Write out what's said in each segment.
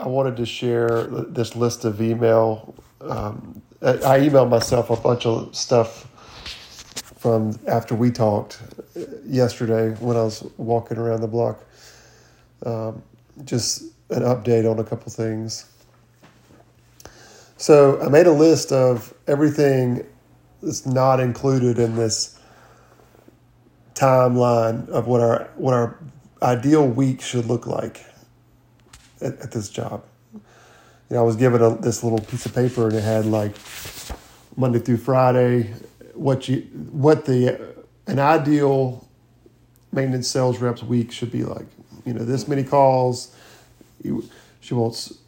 I wanted to share this list of email. Um, I emailed myself a bunch of stuff from after we talked yesterday when I was walking around the block. Um, just an update on a couple things. So I made a list of everything that's not included in this timeline of what our what our ideal week should look like at, at this job. You know, I was given a, this little piece of paper and it had like Monday through Friday what you what the an ideal maintenance sales reps week should be like. You know, this many calls. You, She wants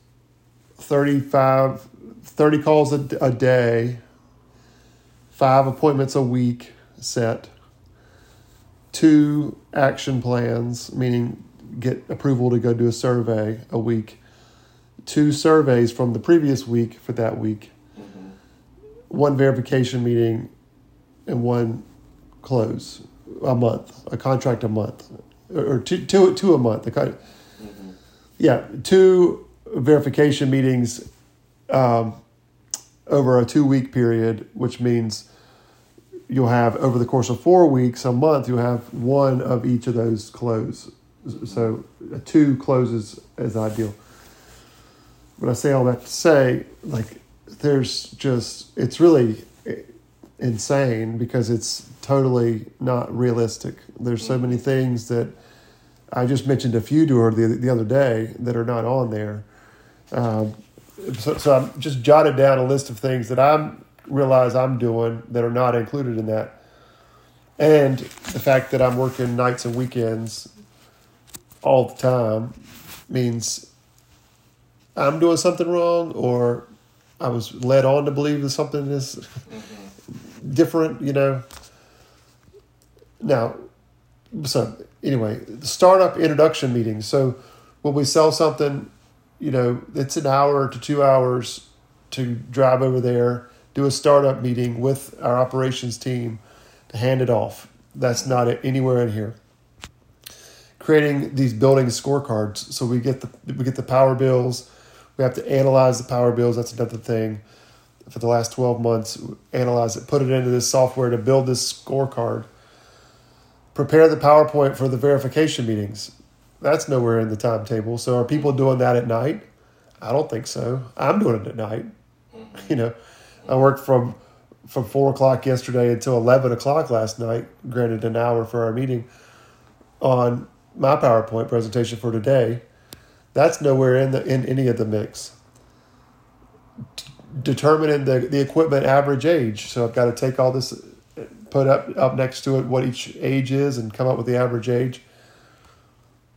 35, 30 calls a, a day, five appointments a week set, two action plans, meaning get approval to go do a survey a week, two surveys from the previous week for that week, mm-hmm. one verification meeting, and one close a month, a contract a month, or two, two, two a month. Mm-hmm. Yeah, two verification meetings um, over a two week period, which means you'll have over the course of four weeks, a month, you'll have one of each of those close. So a two closes is ideal. But I say all that to say, like, there's just, it's really insane because it's totally not realistic. There's so many things that I just mentioned a few to her the, the other day that are not on there. Um, so, so I'm just jotted down a list of things that I realize I'm doing that are not included in that. And the fact that I'm working nights and weekends all the time means I'm doing something wrong or I was led on to believe that something is mm-hmm. different, you know. Now, so anyway, the startup introduction meetings. So when we sell something, you know, it's an hour to two hours to drive over there, do a startup meeting with our operations team to hand it off. That's not anywhere in here creating these building scorecards. So we get the we get the power bills. We have to analyze the power bills. That's another thing. For the last twelve months, analyze it, put it into this software to build this scorecard. Prepare the PowerPoint for the verification meetings. That's nowhere in the timetable. So are people doing that at night? I don't think so. I'm doing it at night. You know, I worked from from four o'clock yesterday until eleven o'clock last night. Granted, an hour for our meeting on my PowerPoint presentation for today, that's nowhere in the in any of the mix. determining the, the equipment average age. So I've got to take all this, put up up next to it what each age is, and come up with the average age.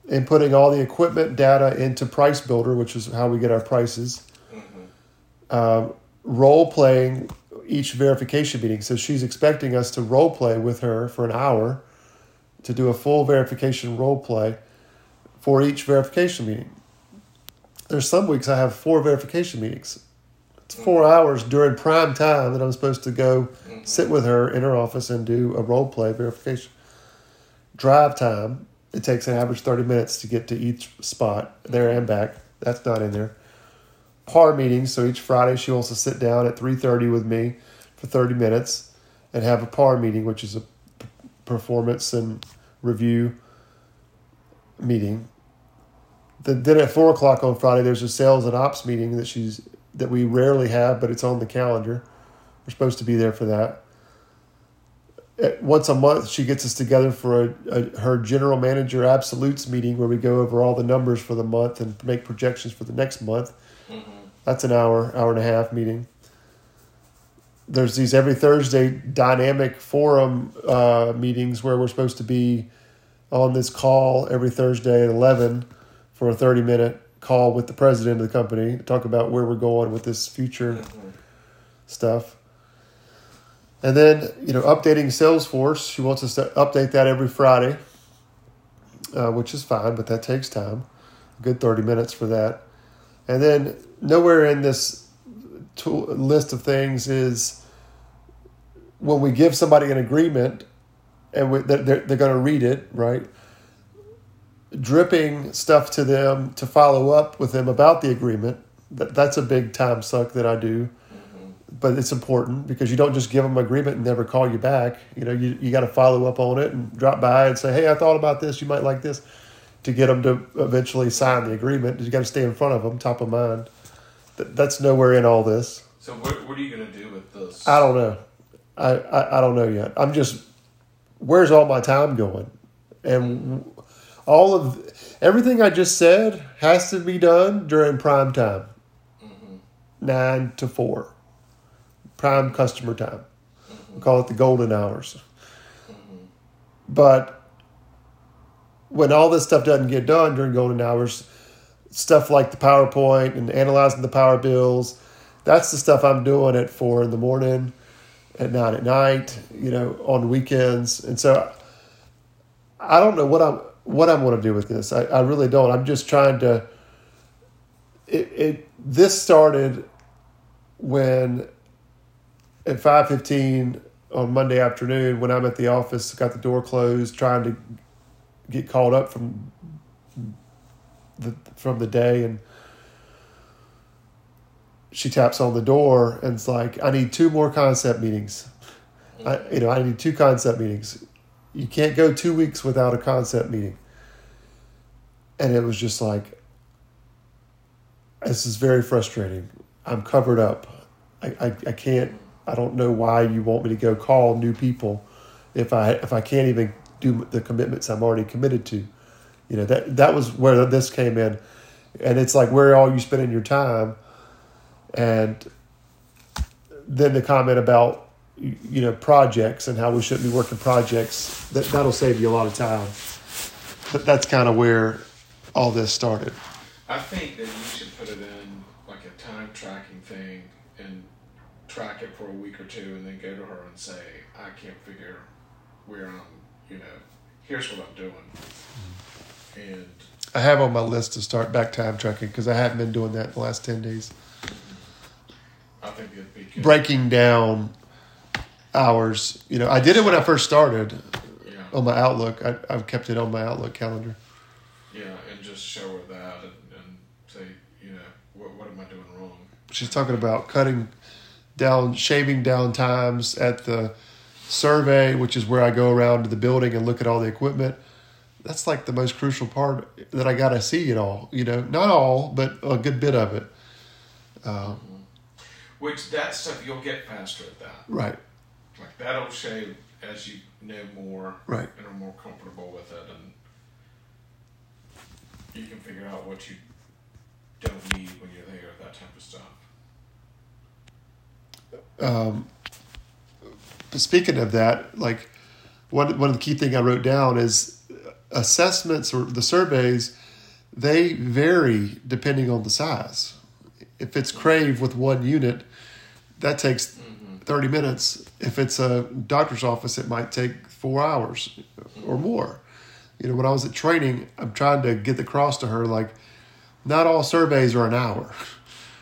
And putting all the equipment data into Price Builder, which is how we get our prices. Mm-hmm. Um, role playing each verification meeting. So she's expecting us to role play with her for an hour to do a full verification role play for each verification meeting. There's some weeks I have four verification meetings. It's four hours during prime time that I'm supposed to go mm-hmm. sit with her in her office and do a role play verification. Drive time, it takes an average 30 minutes to get to each spot, there and back. That's not in there. Par meetings, so each Friday she wants to sit down at 3.30 with me for 30 minutes and have a par meeting, which is a performance and review meeting. then at four o'clock on Friday, there's a sales and ops meeting that she's that we rarely have, but it's on the calendar. We're supposed to be there for that. At, once a month, she gets us together for a, a, her general manager absolutes meeting where we go over all the numbers for the month and make projections for the next month. Mm-hmm. That's an hour, hour and a half meeting there's these every Thursday dynamic forum uh, meetings where we're supposed to be on this call every Thursday at 11 for a 30 minute call with the president of the company to talk about where we're going with this future stuff. And then, you know, updating Salesforce. She wants us to update that every Friday, uh, which is fine, but that takes time. A good 30 minutes for that. And then, nowhere in this tool, list of things is when we give somebody an agreement and we, they're, they're going to read it, right? dripping stuff to them to follow up with them about the agreement. That that's a big time suck that I do, mm-hmm. but it's important because you don't just give them an agreement and never call you back. You know, you you got to follow up on it and drop by and say, hey, I thought about this. You might like this, to get them to eventually sign the agreement. You got to stay in front of them, top of mind. That, that's nowhere in all this. So what, what are you going to do with this? I don't know. I, I, I don't know yet. I'm just where's all my time going, and all of everything I just said has to be done during prime time, mm-hmm. nine to four, prime customer time. We call it the golden hours. Mm-hmm. But when all this stuff doesn't get done during golden hours, stuff like the PowerPoint and analyzing the power bills, that's the stuff I'm doing at four in the morning, at nine at night, you know, on weekends. And so I don't know what I'm what I'm going to do with this. I, I really don't. I'm just trying to. It, it this started when at five fifteen on Monday afternoon when I'm at the office, got the door closed, trying to get called up from the from the day, and she taps on the door and it's like, "I need two more concept meetings. I, you know, I need two concept meetings. You can't go two weeks without a concept meeting." And it was just like, this is very frustrating. I'm covered up. I, I, I can't. I don't know why you want me to go call new people if I if I can't even do the commitments I'm already committed to. You know that that was where this came in, and it's like where are you spending your time, and then the comment about you know projects and how we shouldn't be working projects that that'll save you a lot of time. But that's kind of where all this started. I think that you should put it in like a time tracking thing and track it for a week or two and then go to her and say, I can't figure where I'm, you know, here's what I'm doing. Mm-hmm. And I have on my list to start back time tracking because I haven't been doing that in the last 10 days. I think it'd be good. Breaking down hours. You know, I did it when I first started Yeah. on my Outlook. I, I've kept it on my Outlook calendar. Yeah, and just show her that and, and say, you know, what, what am I doing wrong? She's talking about cutting down, shaving down times at the survey, which is where I go around to the building and look at all the equipment. That's like the most crucial part that I got to see it all. You know, not all, but a good bit of it. Uh, Which that stuff you'll get faster at that. right, Like that'll shave as you know more right. and are more comfortable with it, and you can figure out what you don't need when you're there. That type of stuff. um, speaking of that, like one one of the key thing I wrote down is assessments or the surveys. They vary depending on the size. If it's Crave with one unit, that takes mm-hmm. thirty minutes. If it's a doctor's office, it might take four hours or more. You know, when I was at training, I'm trying to get across to her like, not all surveys are an hour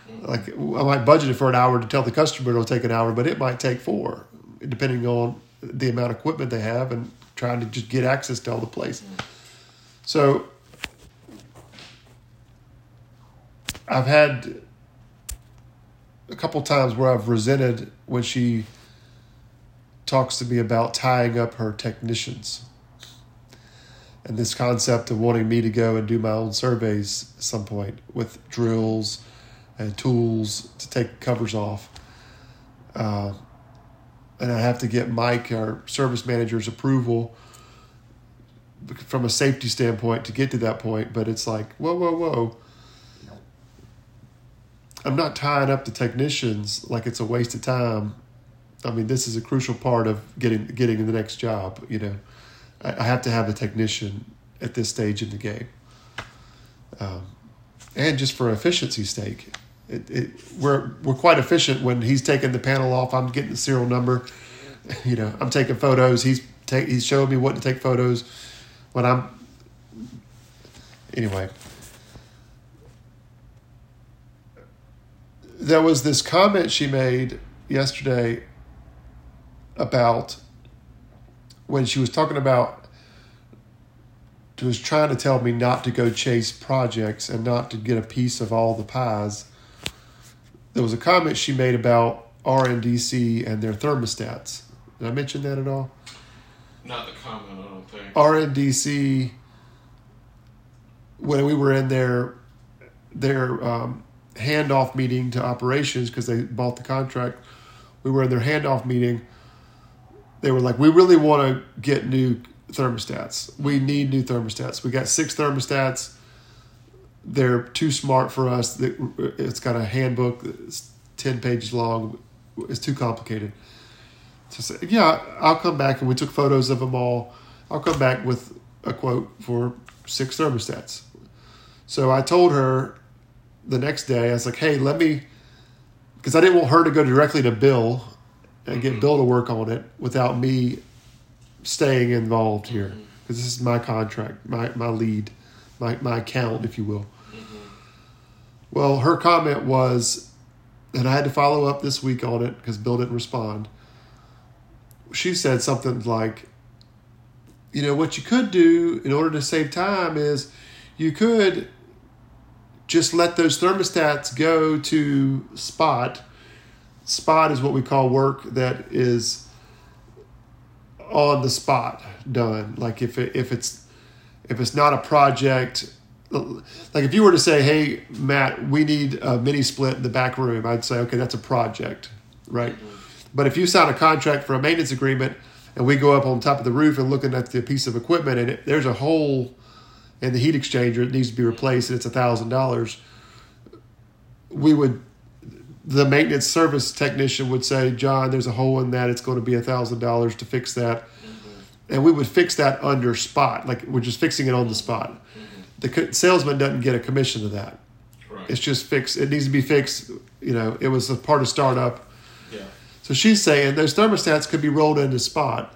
mm-hmm. like I might budget it for an hour to tell the customer it'll take an hour, but it might take four, depending on the amount of equipment they have and trying to just get access to all the place. Mm-hmm. So I've had a couple times where I've resented when she talks to me about tying up her technicians. And this concept of wanting me to go and do my own surveys at some point with drills and tools to take covers off. Uh, and I have to get Mike, our service manager's approval from a safety standpoint to get to that point. But it's like, whoa, whoa, whoa. I'm not tying up the technicians like it's a waste of time. I mean, this is a crucial part of getting getting in the next job. You know, I, I have to have a technician at this stage in the game, um, and just for efficiency's sake, it, it, we're we're quite efficient when he's taking the panel off. I'm getting the serial number. You know, I'm taking photos. He's take he's showing me what to take photos. When I'm anyway, there was this comment she made yesterday about when she was talking about she was trying to tell me not to go chase projects and not to get a piece of all the pies. There was a comment she made about RNDC and their thermostats. Did I mention that at all? Not the comment, I don't think. RNDC when we were in their their um, handoff meeting to operations because they bought the contract. We were in their handoff meeting. They were like, "We really want to get new thermostats. We need new thermostats. We got six thermostats. They're too smart for us. It's got a handbook that's ten pages long. It's too complicated." So say, yeah, I'll come back and we took photos of them all. I'll come back with a quote for six thermostats. So I told her the next day, I was like, hey, let me, because I didn't want her to go directly to Bill and get mm-hmm. Bill to work on it without me staying involved here. Mm-hmm. Because this is my contract, my, my lead, my, my account, if you will. Mm-hmm. Well, her comment was, and I had to follow up this week on it because Bill didn't respond. She said something like, you know, what you could do in order to save time is you could just let those thermostats go to spot. Spot is what we call work that is on the spot done. Like if it, if it's if it's not a project, like if you were to say, "Hey, Matt, we need a mini split in the back room," I'd say, "Okay, that's a project, right?" Mm-hmm. But if you sign a contract for a maintenance agreement and we go up on top of the roof and looking at the piece of equipment and it, there's a hole in the heat exchanger that needs to be replaced and it's a thousand dollars, we would the maintenance service technician would say, John, there's a hole in that. It's going to be a thousand dollars to fix that. Mm-hmm. And we would fix that under spot. Like we're just fixing it on the spot. Mm-hmm. The salesman doesn't get a commission to that. Right. It's just fixed. It needs to be fixed. You know, it was a part of startup. So she's saying those thermostats could be rolled into spot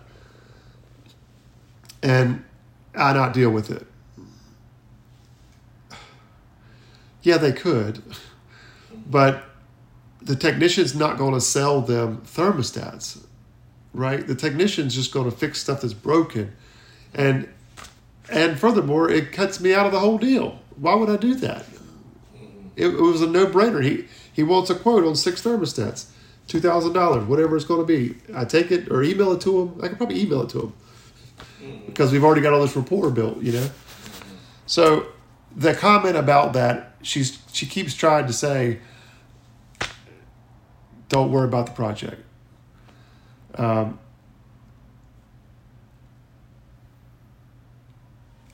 and I not deal with it. Yeah, they could but the technician's not going to sell them thermostats, right? The technician's just going to fix stuff that's broken, and and furthermore, it cuts me out of the whole deal. Why would I do that? It, it was a no brainer. He he wants a quote on six thermostats, two thousand dollars, whatever it's going to be. I take it or email it to them. I can probably email it to him because we've already got all this rapport built, you know. So the comment about that, she's she keeps trying to say don't worry about the project. Um,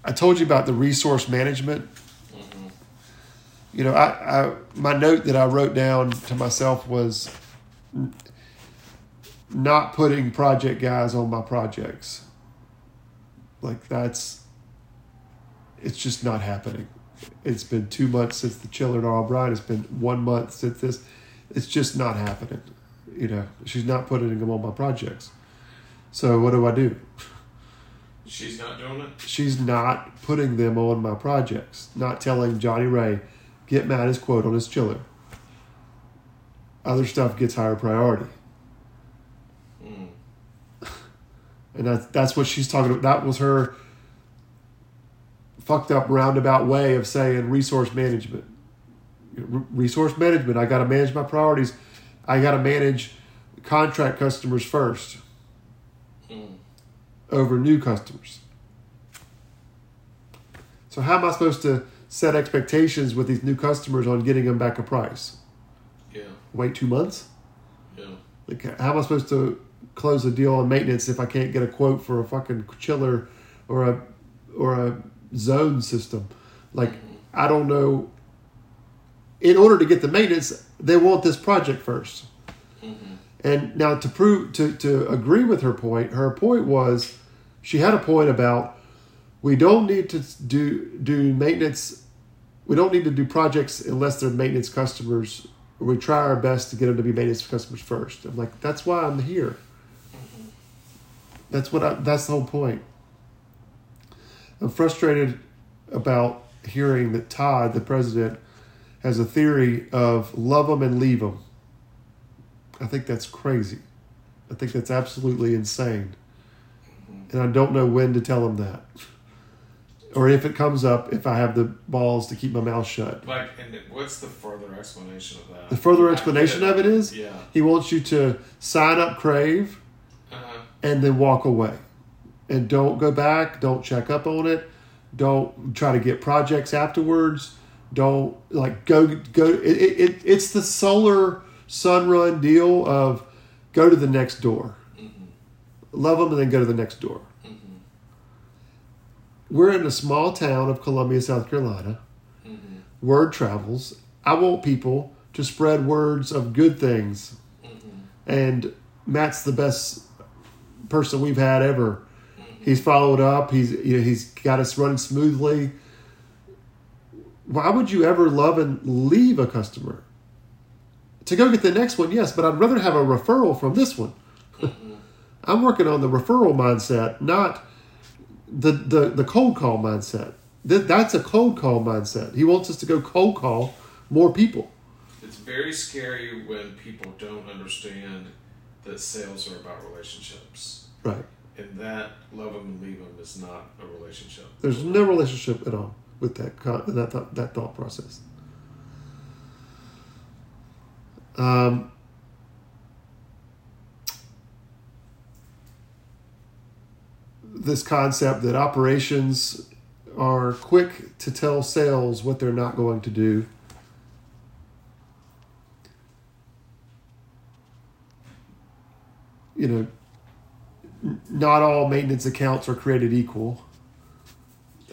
I told you about the resource management. Mm-hmm. You know, I, I my note that I wrote down to myself was not putting project guys on my projects. Like that's it's just not happening. It's been two months since the chiller and O'Brien. It's been one month since this it's just not happening. You know, she's not putting them on my projects. So what do I do? She's not doing it. She's not putting them on my projects. Not telling Johnny Ray, get Matt his quote on his chiller. Other stuff gets higher priority. Mm. And that's that's what she's talking about. That was her fucked up roundabout way of saying resource management resource management. I got to manage my priorities. I got to manage contract customers first mm. over new customers. So how am I supposed to set expectations with these new customers on getting them back a price? Wait two months? Yeah. Like how am I supposed to close a deal on maintenance if I can't get a quote for a fucking chiller or a or a zone system? Like mm-hmm. I don't know in order to get the maintenance, they want this project 1st mm-hmm. And now to prove to to agree with her point, her point was she had a point about we don't need to do do maintenance. We don't need to do projects unless they're maintenance customers. We try our best to get them to be maintenance customers first. I'm like, that's why I'm here. That's what I, that's the whole point. I'm frustrated about hearing that Todd, the president, has a theory of love them and leave them. I think that's crazy. I think that's absolutely insane. And I don't know when to tell him that. or if it comes up, if I have the balls to keep my mouth shut. Like, and what's the further explanation of that? The further explanation of it is Yeah. he wants you to sign up Crave Uh-huh. and then walk away. And don't go back, don't check up on it, don't try to get projects afterwards. Don't like go go it, it, it it's the solar Sunrun deal of go to the next door. Love them and then go to the next door. We're in a small town of Columbia, South Carolina. Mm-hmm. Word travels. I want people to spread words of good things. Mm-hmm. And Matt's the best person we've had ever. Mm-hmm. He's followed up. He's you know he's got us running smoothly. Why would you ever love and leave a customer? To go get the next one, yes, but I'd rather have a referral from this one. I'm working on the referral mindset, not the the, the cold call mindset. That, that's a cold call mindset. He wants us to go cold call more people. It's very scary when people don't understand that sales are about relationships. Right. And that love them and leave them is not a relationship. There's no relationship at all with that that thought, that thought process. Um, this concept that operations are quick to tell sales what they're not going to do. You know, not all maintenance accounts are created equal.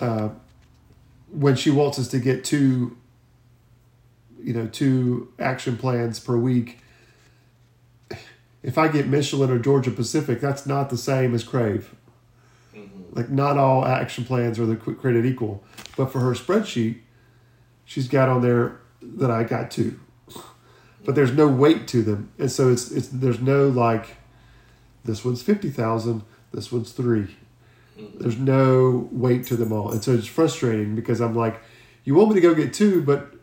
Uh, when she wants us to get two, you know, two action plans per week, if I get Michelin or Georgia Pacific, that's not the same as Crave. Like, not all action plans are created equal. But for her spreadsheet, she's got on there that I got two. But there's no weight to them. And so it's, it's there's no like, this one's 50,000, this one's three. There's no weight to them all. And so it's frustrating because I'm like, you want me to go get two, but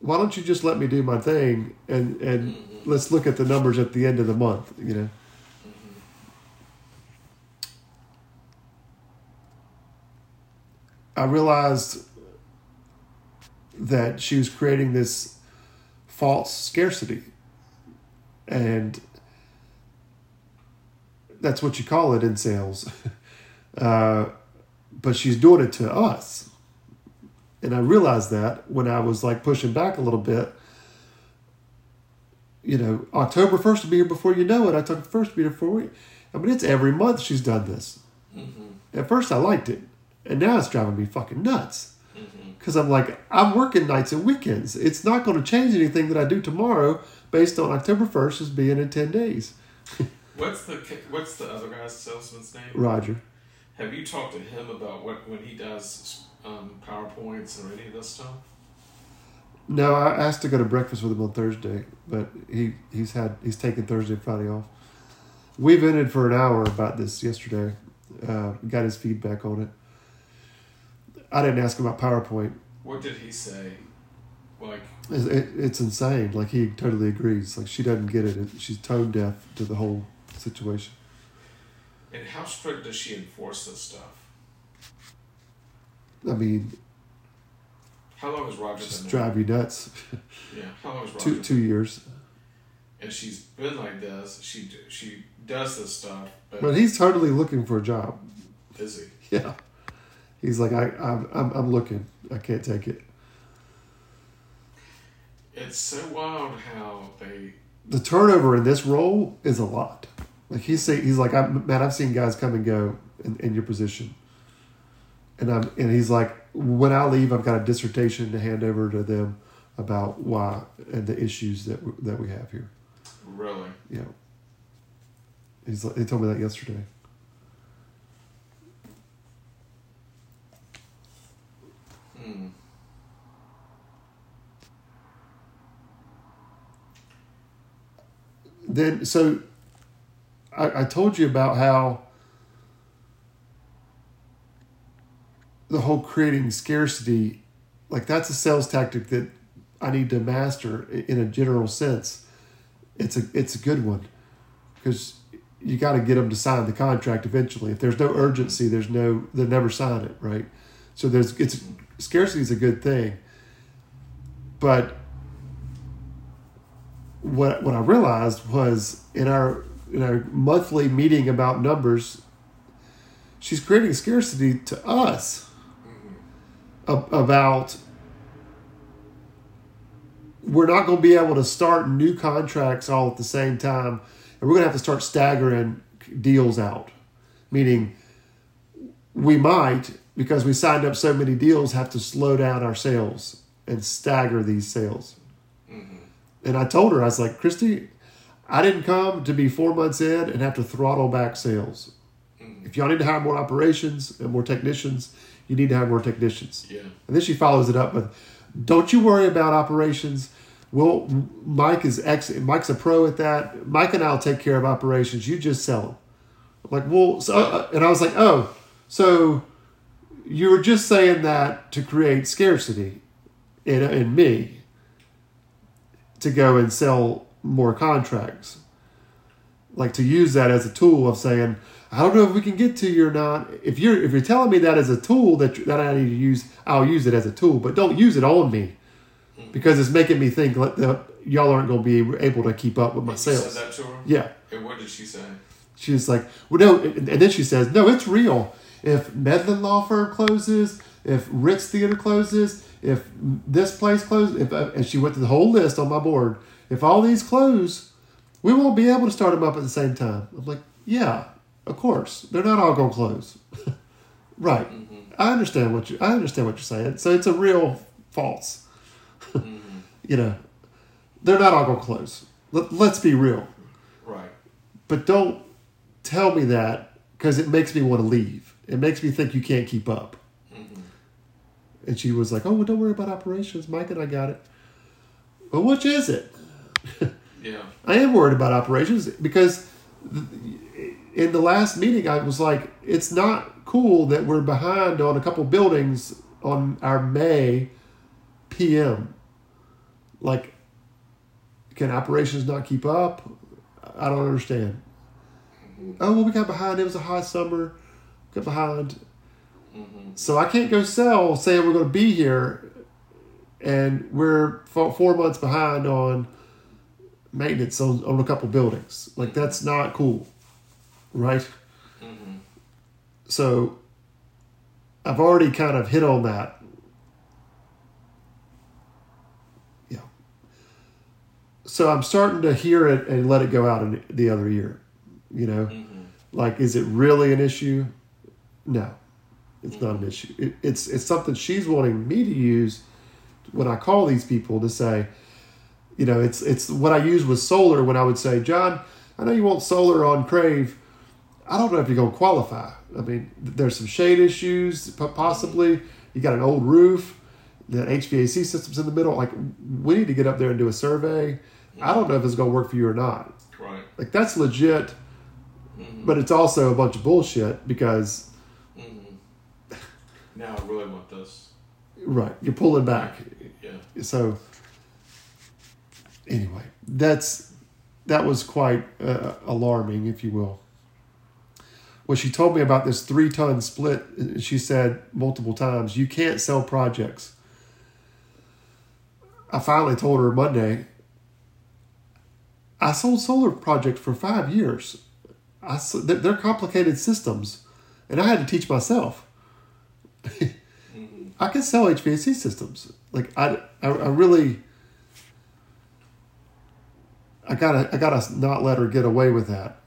why don't you just let me do my thing and, and let's look at the numbers at the end of the month, you know? I realized that she was creating this false scarcity. And that's what you call it in sales. Uh, but she's doing it to us. And I realized that when I was like pushing back a little bit. You know, October 1st will be here before you know it. I took the first to be here for a week. I mean, it's every month she's done this. At first, I liked it. And now it's driving me fucking nuts. Because I'm like, I'm working nights and weekends. It's not going to change anything that I do tomorrow based on October 1st as being in 10 days. What's the what's the other guy's salesman's name? Roger. Have you talked to him about what when he does um, powerpoints or any of this stuff? No, I asked to go to breakfast with him on Thursday, but he, he's had he's taken Thursday and Friday off. We vented for an hour about this yesterday. Uh, got his feedback on it. I didn't ask him about PowerPoint. What did he say? Like, It's, it, it's insane. Like he totally agrees. Like she doesn't get it. She's tone deaf to the whole situation. and how strict does she enforce this stuff? I mean, How long has Roger just drive you nuts. Yeah, how long has Roger? two two years. And she's been like this. She she does this stuff, but But he's totally looking for a job. is he? Yeah. He's like, I, I'm, I'm, I'm looking. I can't take it. It's so wild how they. The turnover in this role is a lot. Like he's say, he's like, I'm, man, I've seen guys come and go in, in your position, and I'm, and he's like, when I leave, I've got a dissertation to hand over to them about why and the issues that we, that we have here. Really? Yeah. he's like, he told me that yesterday. Hmm. then so I, I told you about how the whole creating scarcity like that's a sales tactic that i need to master in a general sense it's a it's a good one because you got to get them to sign the contract eventually. If there's no urgency, there's no they'll never sign it, right? So there's it's scarcity is a good thing, but what what I realized was in our in our monthly meeting about numbers, she's creating scarcity to us mm-hmm. ab- about we're not going to be able to start new contracts all at the same time, and we're going to have to start staggering deals out. Meaning, we might because we signed up so many deals have to slow down our sales and stagger these sales. And I told her, I was like, Christy, I didn't come to be four months in and have to throttle back sales. If y'all need to hire more operations and more technicians, you need to have more technicians. Yeah. And then she follows it up with, "Don't you worry about operations. Well, Mike is ex. Mike's a pro at that. Mike and I'll take care of operations. You just sell them." I'm like, well, so, uh, and I was like, "Oh, so you were just saying that to create scarcity in in me to go and sell more contracts, like to use that as a tool of saying." I don't know if we can get to you or not. If you're if you're telling me that as a tool that that I need to use, I'll use it as a tool. But don't use it on me because it's making me think that y'all aren't going to be able to keep up with my sales. said that to her? Yeah, And what did she say? she was like, well, no, and then she says, no, it's real. If Medlin Law Firm closes, if Ritz Theater closes, if this place closes, if uh, and she went through the whole list on my board. If all these close, we won't be able to start them up at the same time. I'm like, yeah, of course, they're not all going to close, right? Mm-hmm. I understand what you I understand what you're saying. So it's a real false. Mm-hmm. you know, they're not all going to close. Let, let's be real Right. but don't tell me that because it makes me want to leave. It makes me think you can't keep up. Mm-hmm. And she was like, "Oh, well, don't worry about operations. Mike and I got it." Well, which is it? Yeah. I am worried about operations because in the last meeting, I was like, "It's not cool that we're behind on a couple buildings on our May PM. Like, can operations not keep up? I don't understand." Mm-hmm. Oh well, we got behind. It was a hot summer. Behind. Mm-hmm. So I can't go sell saying we're going to be here, and we're four, months behind on maintenance on, on a couple buildings. Like mm-hmm. that's not cool, right? Mm-hmm. So I've already kind of hit on that. Yeah. So I'm starting to hear it and let it go out in the other ear. You know, like is it really an issue? No, it's not an issue. It, it's it's something she's wanting me to use when I call these people to say, you know, it's it's what I use with solar when I would say, John, I know you want solar on Crave. I don't know if you're going to qualify. I mean, there's some shade issues, po- possibly. You got an old roof, the HVAC system's in the middle. Like, we need to get up there and do a survey. I don't know if it's going to work for you or not. Right. Like, that's legit, mm-hmm. but it's also a bunch of bullshit because, Now I really want this. right, you're pulling back. Yeah. So, anyway, that's that was quite uh, alarming, if you will. When she told me about this three ton split, she said multiple times, "You can't sell projects." I finally told her Monday. I sold solar projects for five years. I they're complicated systems, and I had to teach myself. I can sell HVAC systems. Like I, I, I really, I gotta, I gotta not let her get away with that.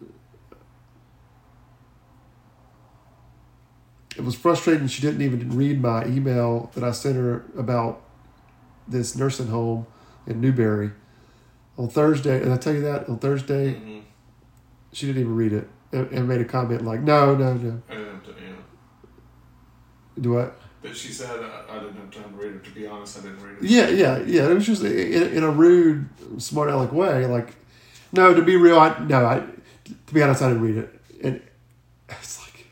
It was frustrating. She didn't even read my email that I sent her about this nursing home in Newberry on Thursday. And I tell you that on Thursday, Mm-hmm. she didn't even read it and, and made a comment like, "No, no, no." I didn't have to, yeah. Do what? But she said I, I didn't have time to read it. To be honest, I didn't read it. Yeah, yeah, yeah. It was just in, in a rude, smart aleck way. Like, no, to be real, I no, I to be honest, I didn't read it, and it's like,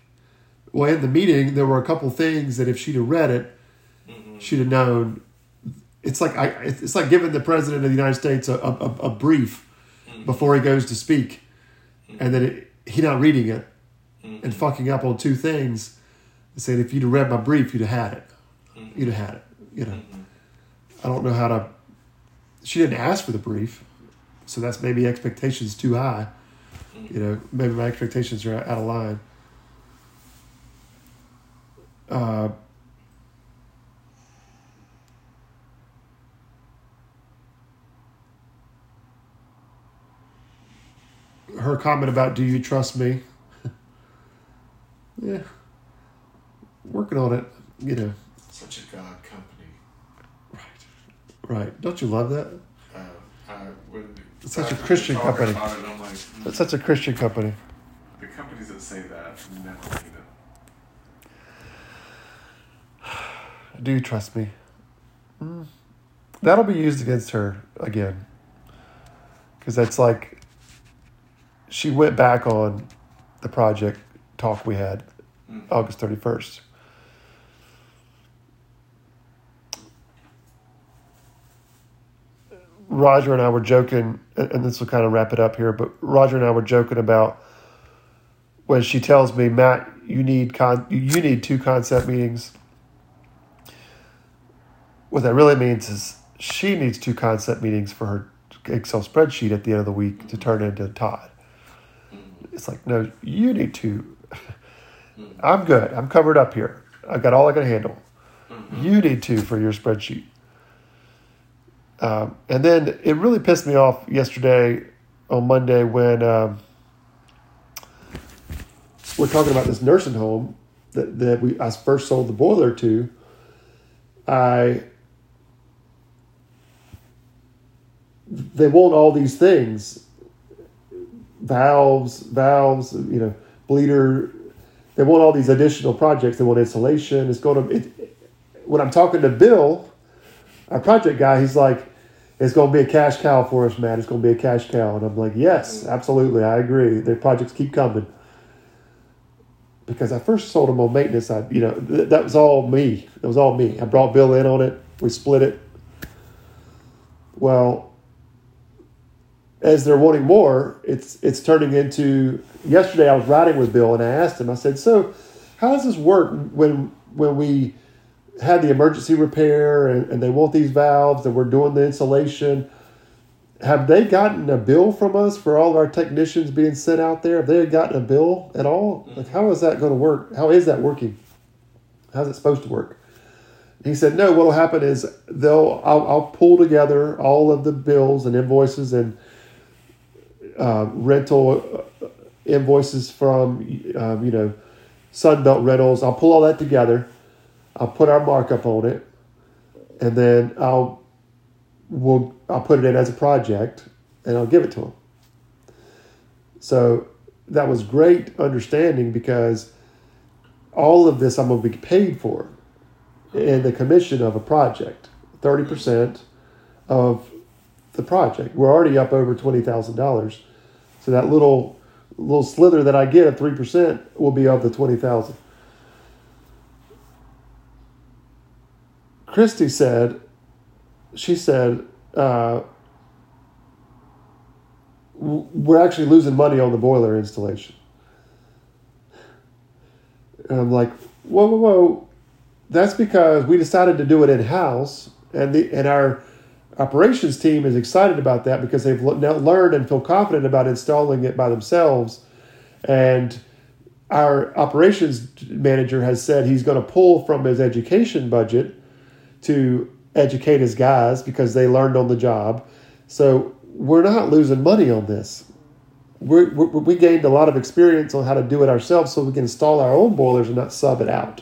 well, in the meeting, there were a couple things that if she'd have read it, mm-hmm. she'd have known. It's like I, it's like giving the president of the United States a, a, a brief mm-hmm. before he goes to speak, and mm-hmm. then it, he not reading it and fucking up on two things. And saying if you'd have read my brief, you'd have had it. Mhm. You'd have had it. You know. Mhm. I don't know how to. She didn't ask for the brief, so that's maybe expectations too high. You know, maybe my expectations are out of line. Uh, her comment about "Do you trust me?" yeah, working on it. You know, Such a God company. right, right. Don't you love that? Uh, I, when It's such a Christian company. It, like, mm, That's such a Christian company. the companies that say that never mean it. Do you trust me? Mm. That'll be used against her again. Because that's like, she went back on the project talk we had Mm. August 31st. Roger and I were joking, and this will kind of wrap it up here, but Roger and I were joking about when she tells me, Matt, you need con- you need two concept meetings. What that really means is she needs two concept meetings for her Excel spreadsheet at the end of the week to turn into Todd. It's like, no, you need two. I'm good. I'm covered up here. I've got all I can handle. You need two for your spreadsheet. Um, and then it really pissed me off yesterday on Monday when um, we're talking about this nursing home that, that we I first sold the boiler to. I they want all these things. Valves valves you know bleeder. They want all these additional projects. They want insulation. It's going to it, when i'm talking to bill our project guy he's like it's going to be a cash cow for us man it's going to be a cash cow. And i'm like yes absolutely. I agree. The projects keep coming. Because i first sold them on maintenance. I you know th- that was all me. It was all me. I brought bill in on it. We split it. Well as they're wanting more, it's it's turning into. Yesterday, I was riding with Bill, and I asked him. I said, "So, how does this work when when we had the emergency repair and, and they want these valves and we're doing the insulation? Have they gotten a bill from us for all of our technicians being sent out there? Have they gotten a bill at all? Like, how is that going to work? How is that working? How's it supposed to work?" He said, "No. What'll happen is they'll I'll, I'll pull together all of the bills and invoices and." uh, rental uh, invoices from um, you know Sunbelt Rentals. I'll pull all that together. I'll put our markup on it, and then I'll we'll I'll put it in as a project, and I'll give it to them. So that was great understanding because all of this I'm going to be paid for in the commission of a project, thirty percent of the project. We're already up over twenty thousand dollars, so that little little slither that I get of three percent will be of the twenty thousand. Christy said, she said, uh, we're actually losing money on the boiler installation. And I'm like, whoa, whoa, whoa. That's because we decided to do it in house, and the and our operations team is excited about that because they've now learned and feel confident about installing it by themselves. And our operations manager has said he's going to pull from his education budget to educate his guys because they learned on the job. So we're not losing money on this. We're, we we gained a lot of experience on how to do it ourselves so we can install our own boilers and not sub it out.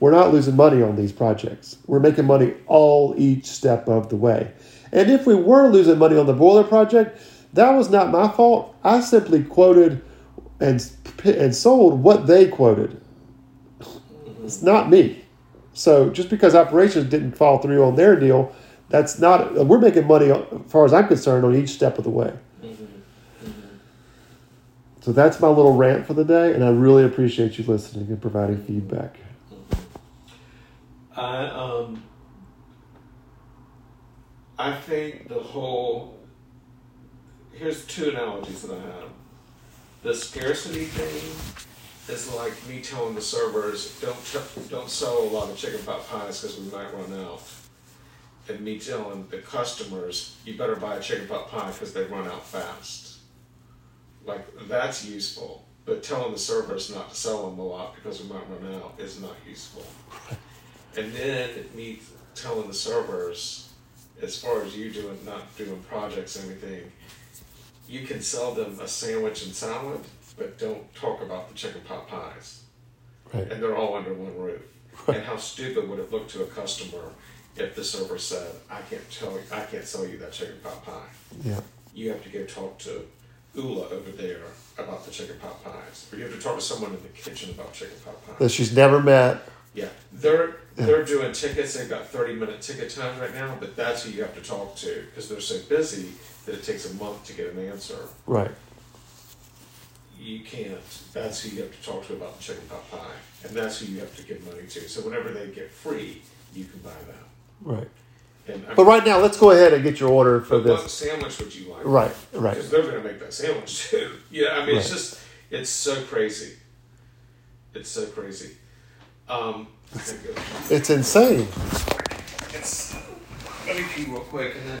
We're not losing money on these projects. We're making money all each step of the way. And if we were losing money on the boiler project, that was not my fault. I simply quoted and and sold what they quoted. It's not me. So just because operations didn't fall through on their deal, that's not. We're making money, uh, as far as I'm concerned, on each step of the way. So that's my little rant for the day, and I really appreciate you listening and providing mm-hmm. feedback. Mm-hmm. I um I think the whole here's two analogies that I have. the scarcity thing is like me telling the servers don't ch- don't sell a lot of chicken pot pies because we might run out, and me telling the customers you better buy a chicken pot pie because they run out fast. Like that's useful, but telling the servers not to sell them a lot because we might run out is not useful. And then me telling the servers, as far as you doing not doing projects and everything, you can sell them a sandwich and salad, but don't talk about the chicken pot pies. Right. And they're all under one roof. And how stupid would it look to a customer if the server said, "I can't tell you, I can't sell you that chicken pot pie. Yeah. You have to go talk to Ula over there about the chicken pot pies, or you have to talk to someone in the kitchen about chicken pot pies." That she's never met. Yeah, they're they're doing tickets. They've got thirty minute ticket times right now, but that's who you have to talk to because they're so busy that it takes a month to get an answer. Right. You can't. That's who you have to talk to about the chicken pot pie, and that's who you have to give money to. So whenever they get free, you can buy them. Right. And I But right now, let's go ahead and get your order for but what this. sandwich would you like? Right. Right. Because they're going to make that sandwich too. Yeah, I mean, it's just, it's so crazy. It's so crazy. Um, I think it- It's insane. it's, let me pee real quick and then